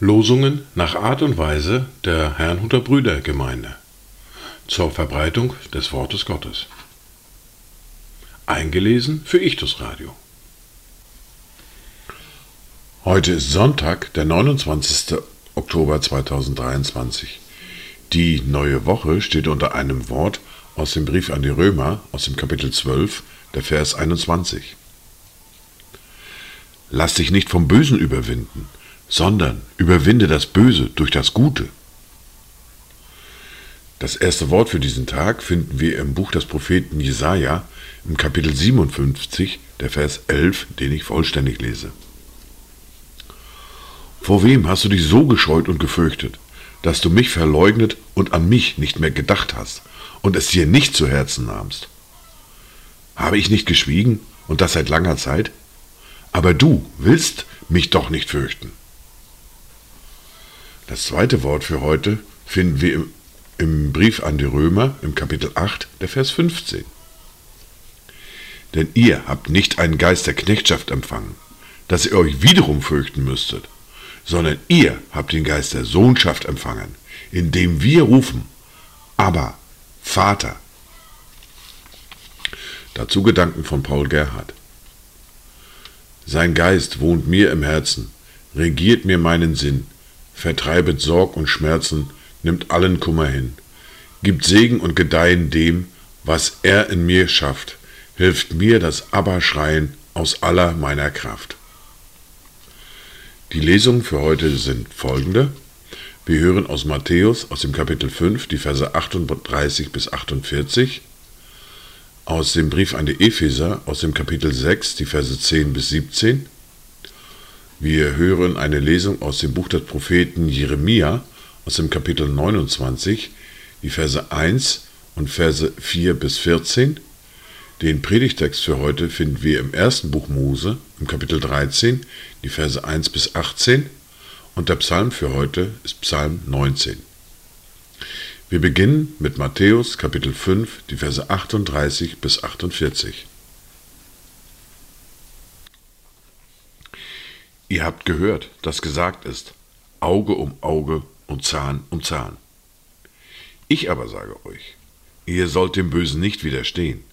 Losungen nach Art und Weise der Herrnhuter Brüdergemeinde zur Verbreitung des Wortes Gottes. Eingelesen für Ichtus Radio. Heute ist Sonntag, der 29. Oktober 2023. Die neue Woche steht unter einem Wort aus dem Brief an die Römer aus dem Kapitel 12, der Vers 21. Lass dich nicht vom Bösen überwinden, sondern überwinde das Böse durch das Gute. Das erste Wort für diesen Tag finden wir im Buch des Propheten Jesaja im Kapitel 57, der Vers 11, den ich vollständig lese. Vor wem hast du dich so gescheut und gefürchtet, dass du mich verleugnet und an mich nicht mehr gedacht hast und es dir nicht zu Herzen nahmst? Habe ich nicht geschwiegen und das seit langer Zeit? Aber du willst mich doch nicht fürchten. Das zweite Wort für heute finden wir im, im Brief an die Römer im Kapitel 8, der Vers 15. Denn ihr habt nicht einen Geist der Knechtschaft empfangen, dass ihr euch wiederum fürchten müsstet, sondern ihr habt den Geist der Sohnschaft empfangen, indem wir rufen, aber Vater. Dazu Gedanken von Paul Gerhard. Sein Geist wohnt mir im Herzen, regiert mir meinen Sinn, vertreibet Sorg und Schmerzen, nimmt allen Kummer hin, gibt Segen und Gedeihen dem, was er in mir schafft, hilft mir das Aber-Schreien aus aller meiner Kraft. Die Lesungen für heute sind folgende. Wir hören aus Matthäus aus dem Kapitel 5 die Verse 38 bis 48, aus dem Brief an die Epheser aus dem Kapitel 6 die Verse 10 bis 17, wir hören eine Lesung aus dem Buch des Propheten Jeremia aus dem Kapitel 29, die Verse 1 und Verse 4 bis 14. Den Predigtext für heute finden wir im ersten Buch Mose, im Kapitel 13, die Verse 1 bis 18. Und der Psalm für heute ist Psalm 19. Wir beginnen mit Matthäus Kapitel 5, die Verse 38 bis 48. Ihr habt gehört, dass gesagt ist, Auge um Auge und Zahn um Zahn. Ich aber sage euch, ihr sollt dem Bösen nicht widerstehen,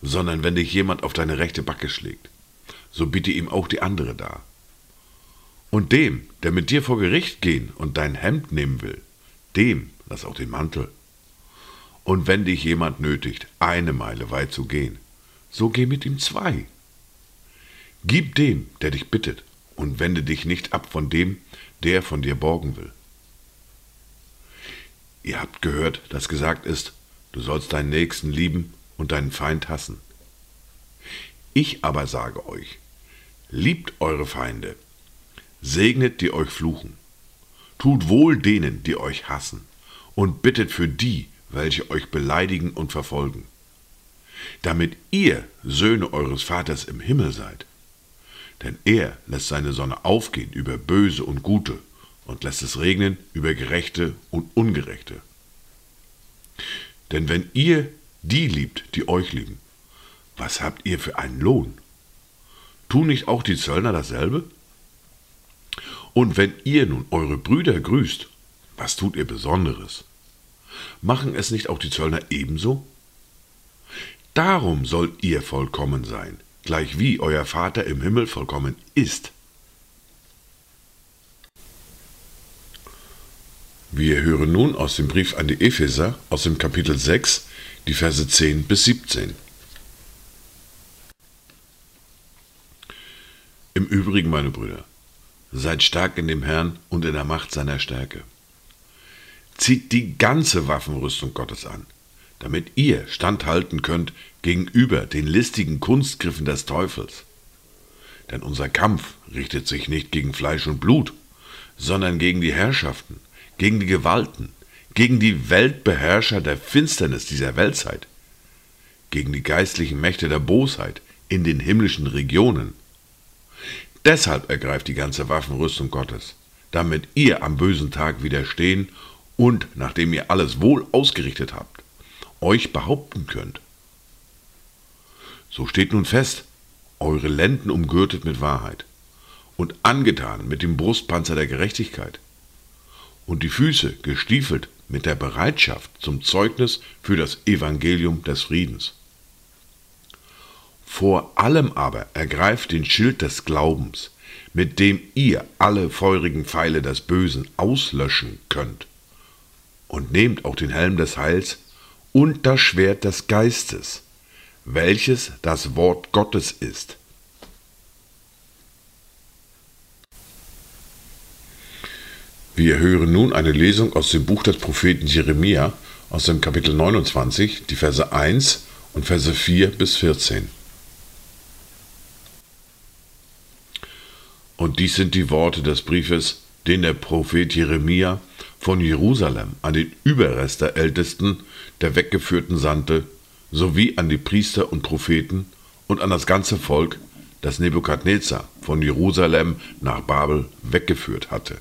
sondern wenn dich jemand auf deine rechte Backe schlägt, so biete ihm auch die andere dar. Und dem, der mit dir vor Gericht gehen und dein Hemd nehmen will, dem lass auch den Mantel. Und wenn dich jemand nötigt, eine Meile weit zu gehen, so geh mit ihm zwei. Gib dem, der dich bittet, und wende dich nicht ab von dem, der von dir borgen will. Ihr habt gehört, dass gesagt ist, du sollst deinen Nächsten lieben und deinen Feind hassen. Ich aber sage euch, liebt eure Feinde, segnet die euch fluchen, tut wohl denen, die euch hassen, und bittet für die, welche euch beleidigen und verfolgen, damit ihr Söhne eures Vaters im Himmel seid denn er lässt seine Sonne aufgehen über Böse und Gute und lässt es regnen über Gerechte und Ungerechte. Denn wenn ihr die liebt, die euch lieben, was habt ihr für einen Lohn? Tun nicht auch die Zöllner dasselbe? Und wenn ihr nun eure Brüder grüßt, was tut ihr Besonderes? Machen es nicht auch die Zöllner ebenso? Darum sollt ihr vollkommen sein, gleich wie euer Vater im Himmel vollkommen ist. Wir hören nun aus dem Brief an die Epheser aus dem Kapitel 6 die Verse 10 bis 17. Im Übrigen, meine Brüder, seid stark in dem Herrn und in der Macht seiner Stärke. Zieht die ganze Waffenrüstung Gottes an, damit ihr standhalten könnt gegenüber den listigen Kunstgriffen des Teufels. Denn unser Kampf richtet sich nicht gegen Fleisch und Blut, sondern gegen die Herrschaften, gegen die Gewalten, gegen die Weltbeherrscher der Finsternis dieser Weltzeit, gegen die geistlichen Mächte der Bosheit in den himmlischen Regionen. Deshalb ergreift die ganze Waffenrüstung Gottes, damit ihr am bösen Tag widerstehen und, nachdem ihr alles wohl ausgerichtet habt, euch behaupten könnt. So steht nun fest, eure Lenden umgürtet mit Wahrheit und angetan mit dem Brustpanzer der Gerechtigkeit und die Füße gestiefelt mit der Bereitschaft zum Zeugnis für das Evangelium des Friedens. Vor allem aber ergreift den Schild des Glaubens, mit dem ihr alle feurigen Pfeile des Bösen auslöschen könnt. Und nehmt auch den Helm des Heils und das Schwert des Geistes, welches das Wort Gottes ist. Wir hören nun eine Lesung aus dem Buch des Propheten Jeremia aus dem Kapitel 29, die Verse 1 und Verse 4 bis 14. Und dies sind die Worte des Briefes, den der Prophet Jeremia von Jerusalem an den Überrest der Ältesten der Weggeführten sandte, sowie an die Priester und Propheten und an das ganze Volk, das Nebukadnezar von Jerusalem nach Babel weggeführt hatte.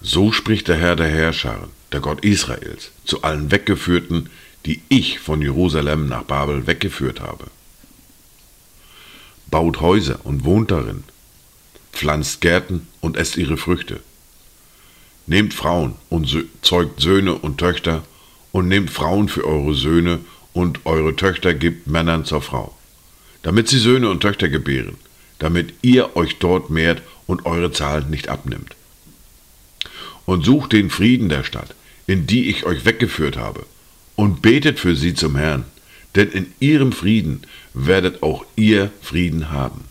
So spricht der Herr der Herrscher, der Gott Israels, zu allen Weggeführten, die ich von Jerusalem nach Babel weggeführt habe baut Häuser und wohnt darin, pflanzt Gärten und esst ihre Früchte. Nehmt Frauen und zeugt Söhne und Töchter und nehmt Frauen für eure Söhne und eure Töchter gebt Männern zur Frau, damit sie Söhne und Töchter gebären, damit ihr euch dort mehrt und eure Zahl nicht abnimmt. Und sucht den Frieden der Stadt, in die ich euch weggeführt habe, und betet für sie zum Herrn, denn in ihrem Frieden werdet auch ihr Frieden haben.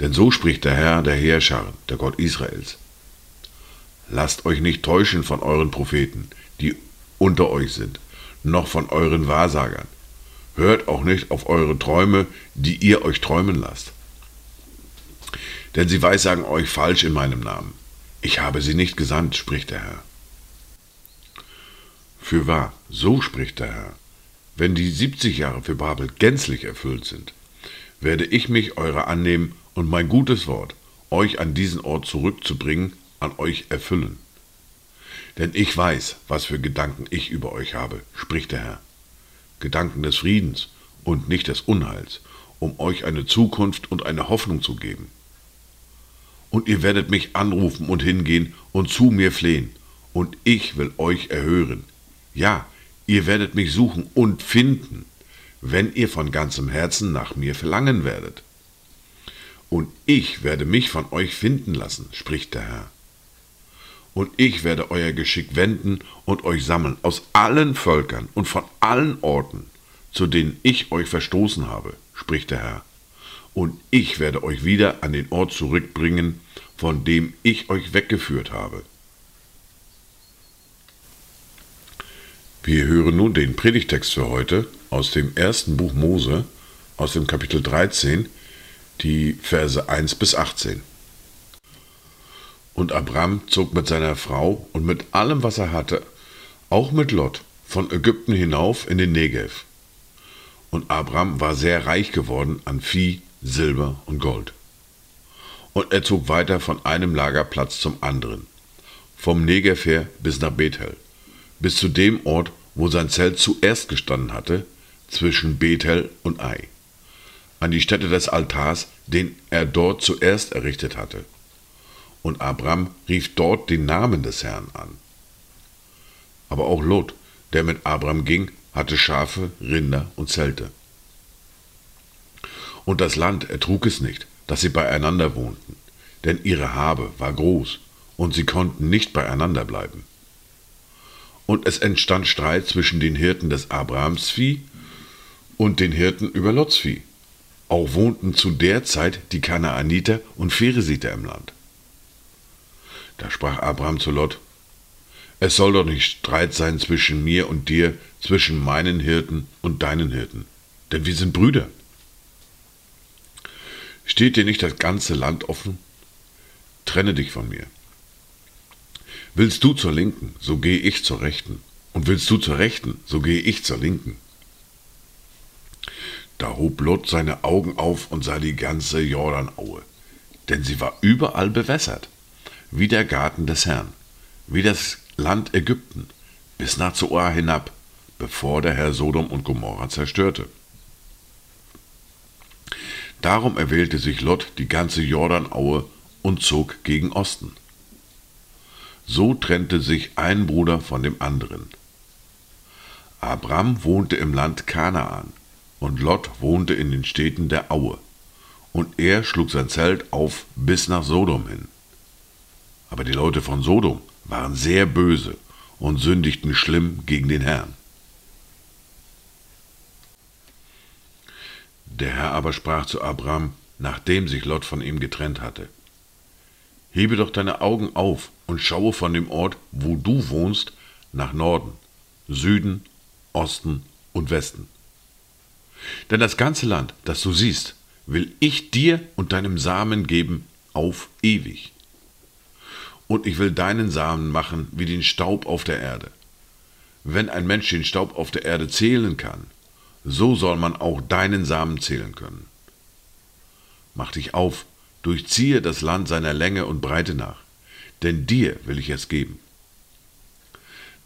Denn so spricht der Herr der Heerscharen, der Gott Israels. Lasst euch nicht täuschen von euren Propheten, die unter euch sind, noch von euren Wahrsagern. Hört auch nicht auf eure Träume, die ihr euch träumen lasst. Denn sie weissagen euch falsch in meinem Namen. Ich habe sie nicht gesandt, spricht der Herr. Für wahr, so spricht der Herr. Wenn die 70 Jahre für Babel gänzlich erfüllt sind, werde ich mich eurer annehmen und mein gutes Wort, euch an diesen Ort zurückzubringen, an euch erfüllen. Denn ich weiß, was für Gedanken ich über euch habe, spricht der Herr. Gedanken des Friedens und nicht des Unheils, um euch eine Zukunft und eine Hoffnung zu geben. Und ihr werdet mich anrufen und hingehen und zu mir flehen, und ich will euch erhören. Ja, Ihr werdet mich suchen und finden, wenn ihr von ganzem Herzen nach mir verlangen werdet. Und ich werde mich von euch finden lassen, spricht der Herr. Und ich werde euer Geschick wenden und euch sammeln aus allen Völkern und von allen Orten, zu denen ich euch verstoßen habe, spricht der Herr. Und ich werde euch wieder an den Ort zurückbringen, von dem ich euch weggeführt habe. Wir hören nun den Predigtext für heute aus dem ersten Buch Mose, aus dem Kapitel 13, die Verse 1 bis 18. Und Abram zog mit seiner Frau und mit allem, was er hatte, auch mit Lot, von Ägypten hinauf in den Negev. Und Abram war sehr reich geworden an Vieh, Silber und Gold. Und er zog weiter von einem Lagerplatz zum anderen, vom Negev her bis nach Bethel bis zu dem Ort, wo sein Zelt zuerst gestanden hatte, zwischen Bethel und Ai, an die Stätte des Altars, den er dort zuerst errichtet hatte. Und Abram rief dort den Namen des Herrn an. Aber auch Lot, der mit Abram ging, hatte Schafe, Rinder und Zelte. Und das Land ertrug es nicht, dass sie beieinander wohnten, denn ihre Habe war groß, und sie konnten nicht beieinander bleiben. Und es entstand Streit zwischen den Hirten des Abrahams Vieh und den Hirten über Lots Vieh. Auch wohnten zu der Zeit die Kanaaniter und Pheresiter im Land. Da sprach Abraham zu Lot, es soll doch nicht Streit sein zwischen mir und dir, zwischen meinen Hirten und deinen Hirten, denn wir sind Brüder. Steht dir nicht das ganze Land offen? Trenne dich von mir. Willst du zur Linken, so gehe ich zur Rechten. Und willst du zur Rechten, so gehe ich zur Linken. Da hob Lot seine Augen auf und sah die ganze Jordanaue, denn sie war überall bewässert, wie der Garten des Herrn, wie das Land Ägypten, bis nach Zoar hinab, bevor der Herr Sodom und Gomorra zerstörte. Darum erwählte sich Lot die ganze Jordanaue und zog gegen Osten. So trennte sich ein Bruder von dem anderen. Abram wohnte im Land Kanaan und Lot wohnte in den Städten der Aue, und er schlug sein Zelt auf bis nach Sodom hin. Aber die Leute von Sodom waren sehr böse und sündigten schlimm gegen den Herrn. Der Herr aber sprach zu Abram, nachdem sich Lot von ihm getrennt hatte, Hebe doch deine Augen auf und schaue von dem Ort, wo du wohnst, nach Norden, Süden, Osten und Westen. Denn das ganze Land, das du siehst, will ich dir und deinem Samen geben auf ewig. Und ich will deinen Samen machen wie den Staub auf der Erde. Wenn ein Mensch den Staub auf der Erde zählen kann, so soll man auch deinen Samen zählen können. Mach dich auf, durchziehe das Land seiner Länge und Breite nach, denn dir will ich es geben.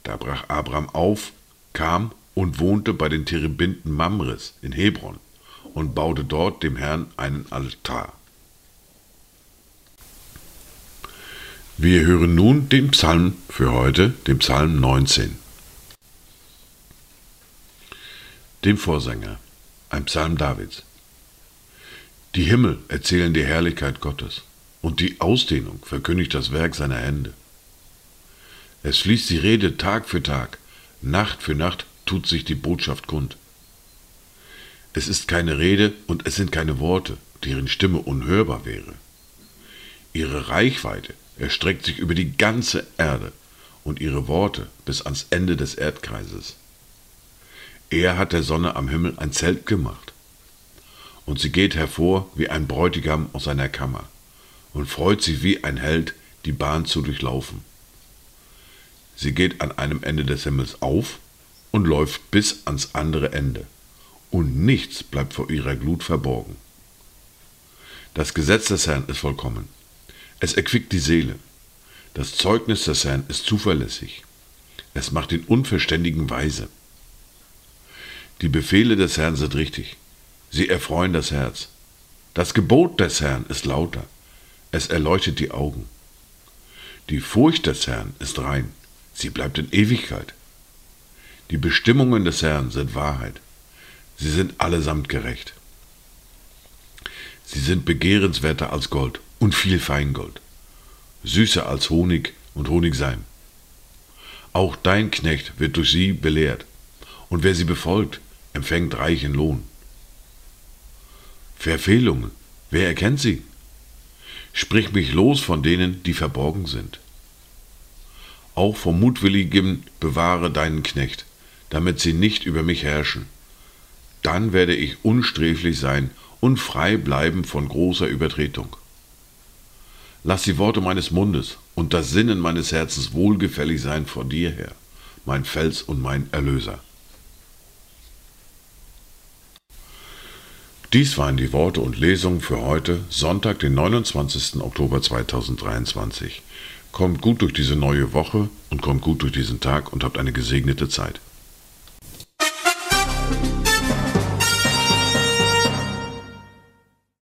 Da brach Abraham auf, kam und wohnte bei den Terebinden Mamres in Hebron und baute dort dem Herrn einen Altar. Wir hören nun den Psalm für heute, den Psalm 19. Dem Vorsänger, ein Psalm Davids. Die Himmel erzählen die Herrlichkeit Gottes und die Ausdehnung verkündigt das Werk seiner Hände. Es fließt die Rede Tag für Tag, Nacht für Nacht tut sich die Botschaft kund. Es ist keine Rede und es sind keine Worte, deren Stimme unhörbar wäre. Ihre Reichweite erstreckt sich über die ganze Erde und ihre Worte bis ans Ende des Erdkreises. Er hat der Sonne am Himmel ein Zelt gemacht, und sie geht hervor wie ein Bräutigam aus seiner Kammer und freut sich wie ein Held, die Bahn zu durchlaufen. Sie geht an einem Ende des Himmels auf und läuft bis ans andere Ende, und nichts bleibt vor ihrer Glut verborgen. Das Gesetz des Herrn ist vollkommen. Es erquickt die Seele. Das Zeugnis des Herrn ist zuverlässig. Es macht den Unverständigen weise. Die Befehle des Herrn sind richtig. Sie erfreuen das Herz. Das Gebot des Herrn ist lauter. Es erleuchtet die Augen. Die Furcht des Herrn ist rein. Sie bleibt in Ewigkeit. Die Bestimmungen des Herrn sind Wahrheit. Sie sind allesamt gerecht. Sie sind begehrenswerter als Gold und viel Feingold, süßer als Honig und Honigseim. Auch dein Knecht wird durch sie belehrt, und wer sie befolgt, empfängt reichen Lohn. Verfehlungen, wer erkennt sie? Sprich mich los von denen, die verborgen sind. Auch vom Mutwilligen bewahre deinen Knecht, damit sie nicht über mich herrschen. Dann werde ich unsträflich sein und frei bleiben von großer Übertretung. Lass die Worte meines Mundes und das Sinnen meines Herzens wohlgefällig sein vor dir her, mein Fels und mein Erlöser. Dies waren die Worte und Lesungen für heute, Sonntag, den 29. Oktober 2023. Kommt gut durch diese neue Woche und kommt gut durch diesen Tag und habt eine gesegnete Zeit.